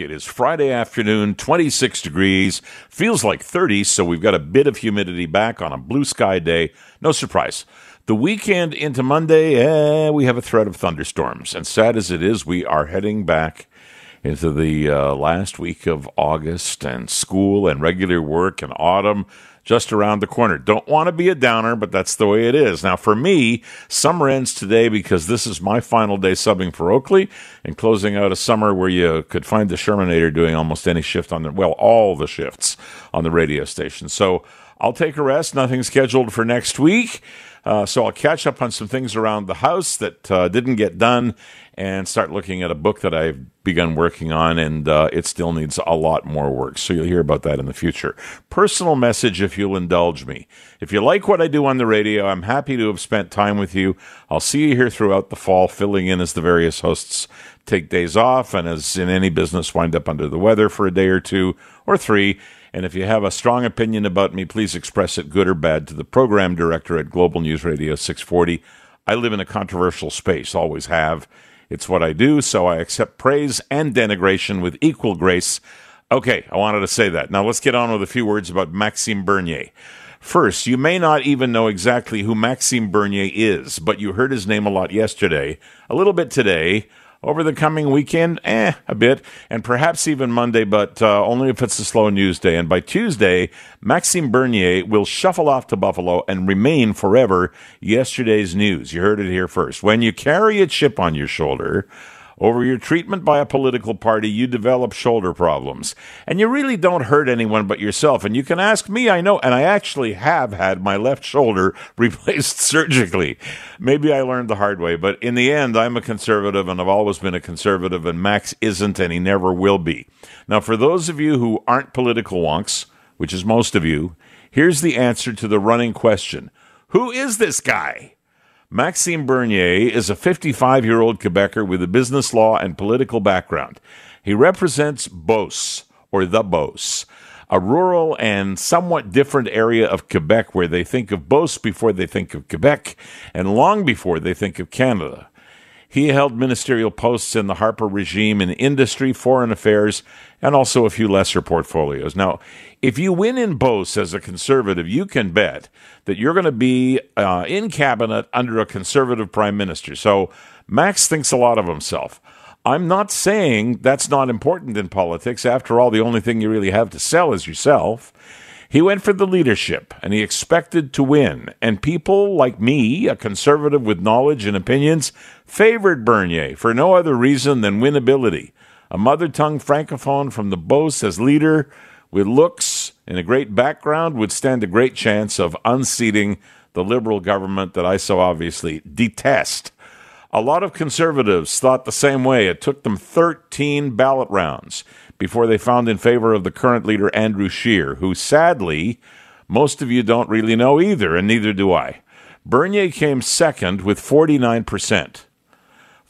It is Friday afternoon, 26 degrees, feels like 30, so we've got a bit of humidity back on a blue sky day. No surprise. The weekend into Monday, eh, we have a threat of thunderstorms. And sad as it is, we are heading back into the uh, last week of August and school and regular work and autumn just around the corner. Don't want to be a downer, but that's the way it is. Now, for me, summer ends today because this is my final day subbing for Oakley and closing out a summer where you could find the Shermanator doing almost any shift on the, well, all the shifts on the radio station. So I'll take a rest. Nothing scheduled for next week. Uh, so I'll catch up on some things around the house that uh, didn't get done and start looking at a book that I've begun working on, and uh, it still needs a lot more work. So you'll hear about that in the future. Personal message, if you'll indulge me. If you like what I do on the radio, I'm happy to have spent time with you. I'll see you here throughout the fall, filling in as the various hosts take days off, and as in any business, wind up under the weather for a day or two or three. And if you have a strong opinion about me, please express it, good or bad, to the program director at Global News Radio 640. I live in a controversial space, always have. It's what I do, so I accept praise and denigration with equal grace. Okay, I wanted to say that. Now let's get on with a few words about Maxime Bernier. First, you may not even know exactly who Maxime Bernier is, but you heard his name a lot yesterday, a little bit today, over the coming weekend, eh, a bit, and perhaps even Monday, but uh, only if it's a slow news day. And by Tuesday, Maxime Bernier will shuffle off to Buffalo and remain forever yesterday's news. You heard it here first. When you carry a chip on your shoulder, over your treatment by a political party, you develop shoulder problems. And you really don't hurt anyone but yourself. And you can ask me, I know, and I actually have had my left shoulder replaced surgically. Maybe I learned the hard way, but in the end, I'm a conservative and I've always been a conservative, and Max isn't, and he never will be. Now, for those of you who aren't political wonks, which is most of you, here's the answer to the running question Who is this guy? Maxime Bernier is a 55 year old Quebecer with a business law and political background. He represents Beauce, or the Beauce, a rural and somewhat different area of Quebec where they think of Beauce before they think of Quebec and long before they think of Canada. He held ministerial posts in the Harper regime in industry, foreign affairs, and also a few lesser portfolios. Now, if you win in Beauce as a conservative, you can bet that you're going to be uh, in cabinet under a conservative prime minister. So Max thinks a lot of himself. I'm not saying that's not important in politics. After all, the only thing you really have to sell is yourself. He went for the leadership and he expected to win. And people like me, a conservative with knowledge and opinions, favored Bernier for no other reason than winnability. A mother tongue francophone from the Beauce as leader with looks and a great background would stand a great chance of unseating the liberal government that I so obviously detest. A lot of conservatives thought the same way. It took them 13 ballot rounds before they found in favor of the current leader, Andrew Scheer, who sadly, most of you don't really know either, and neither do I. Bernier came second with 49%.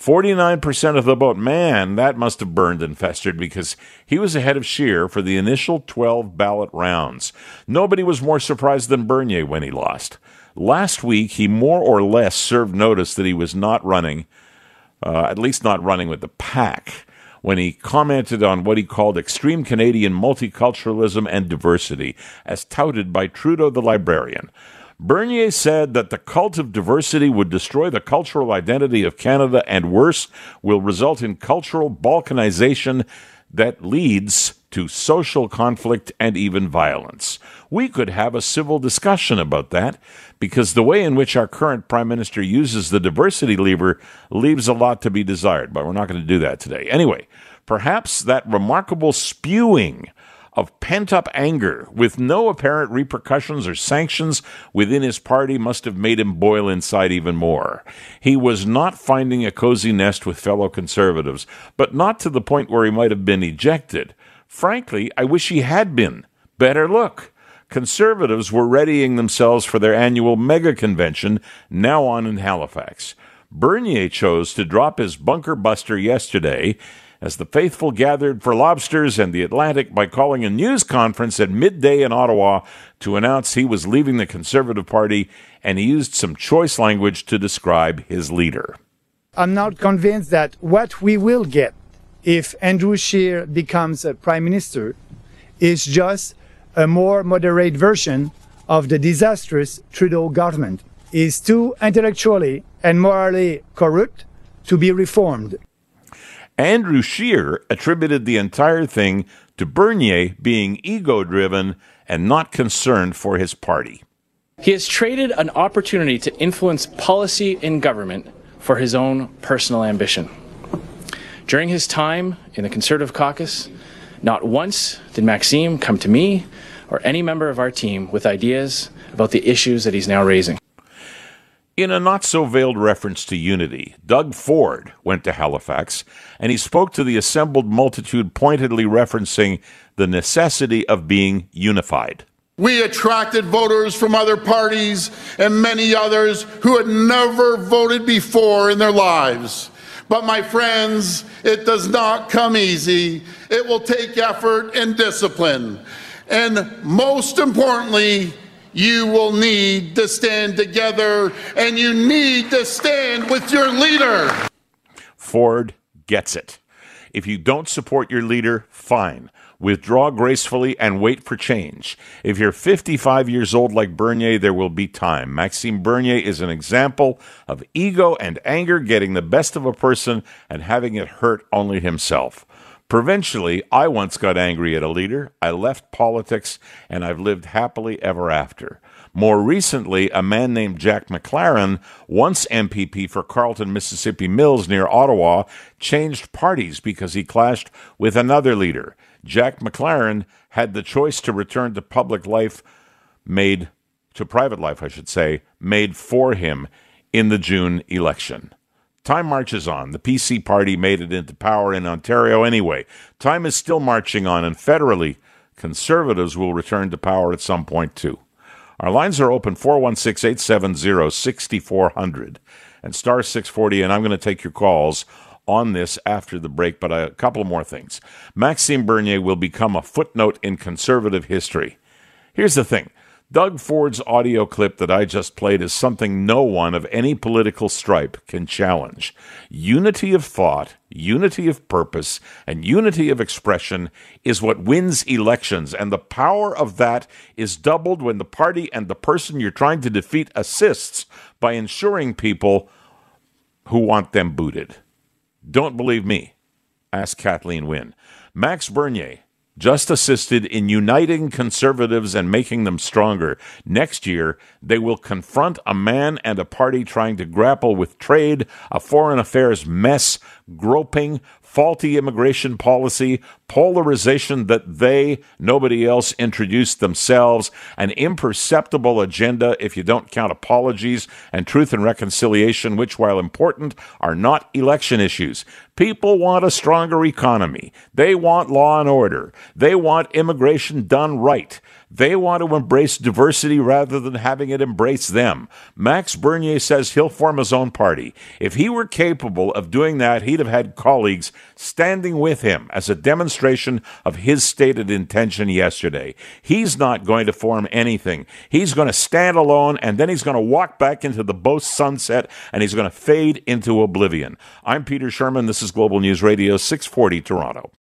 49% of the vote. Man, that must have burned and festered because he was ahead of Scheer for the initial 12 ballot rounds. Nobody was more surprised than Bernier when he lost. Last week, he more or less served notice that he was not running, uh, at least not running with the pack when he commented on what he called extreme Canadian multiculturalism and diversity, as touted by Trudeau the librarian. Bernier said that the cult of diversity would destroy the cultural identity of Canada and worse, will result in cultural balkanization that leads to social conflict and even violence. We could have a civil discussion about that because the way in which our current prime minister uses the diversity lever leaves a lot to be desired, but we're not going to do that today. Anyway, perhaps that remarkable spewing of pent up anger with no apparent repercussions or sanctions within his party must have made him boil inside even more. He was not finding a cozy nest with fellow conservatives, but not to the point where he might have been ejected. Frankly, I wish he had been. Better look. Conservatives were readying themselves for their annual mega convention, now on in Halifax. Bernier chose to drop his bunker buster yesterday as the faithful gathered for lobsters and the Atlantic by calling a news conference at midday in Ottawa to announce he was leaving the Conservative Party, and he used some choice language to describe his leader. I'm not convinced that what we will get if Andrew Scheer becomes a prime minister is just a more moderate version of the disastrous Trudeau government. Is too intellectually and morally corrupt to be reformed. Andrew Scheer attributed the entire thing to Bernier being ego driven and not concerned for his party. He has traded an opportunity to influence policy in government for his own personal ambition. During his time in the Conservative caucus, not once did Maxime come to me or any member of our team with ideas about the issues that he's now raising. In a not so veiled reference to unity, Doug Ford went to Halifax and he spoke to the assembled multitude, pointedly referencing the necessity of being unified. We attracted voters from other parties and many others who had never voted before in their lives. But my friends, it does not come easy. It will take effort and discipline. And most importantly, you will need to stand together and you need to stand with your leader. Ford gets it. If you don't support your leader, fine. Withdraw gracefully and wait for change. If you're 55 years old like Bernier, there will be time. Maxime Bernier is an example of ego and anger getting the best of a person and having it hurt only himself. Provincially, I once got angry at a leader. I left politics and I've lived happily ever after. More recently, a man named Jack McLaren, once MPP for Carleton, Mississippi Mills near Ottawa, changed parties because he clashed with another leader. Jack McLaren had the choice to return to public life made to private life, I should say, made for him in the June election. Time marches on. The PC party made it into power in Ontario anyway. Time is still marching on, and federally, conservatives will return to power at some point too. Our lines are open 416 870 6400 and star 640, and I'm going to take your calls on this after the break, but a couple more things. Maxime Bernier will become a footnote in conservative history. Here's the thing Doug Ford's audio clip that I just played is something no one of any political stripe can challenge. Unity of thought, unity of purpose, and unity of expression is what wins elections, and the power of that is doubled when the party and the person you're trying to defeat assists by ensuring people who want them booted. Don't believe me? Ask Kathleen Wynne. Max Bernier just assisted in uniting conservatives and making them stronger. Next year, they will confront a man and a party trying to grapple with trade, a foreign affairs mess, groping, faulty immigration policy, polarization that they, nobody else, introduced themselves, an imperceptible agenda if you don't count apologies, and truth and reconciliation, which, while important, are not election issues. People want a stronger economy. They want law and order. They want immigration done right. They want to embrace diversity rather than having it embrace them. Max Bernier says he'll form his own party. If he were capable of doing that, he'd have had colleagues standing with him as a demonstration of his stated intention yesterday. He's not going to form anything. He's going to stand alone and then he's going to walk back into the Beauce sunset and he's going to fade into oblivion. I'm Peter Shurman. This is Global News Radio 640 Toronto.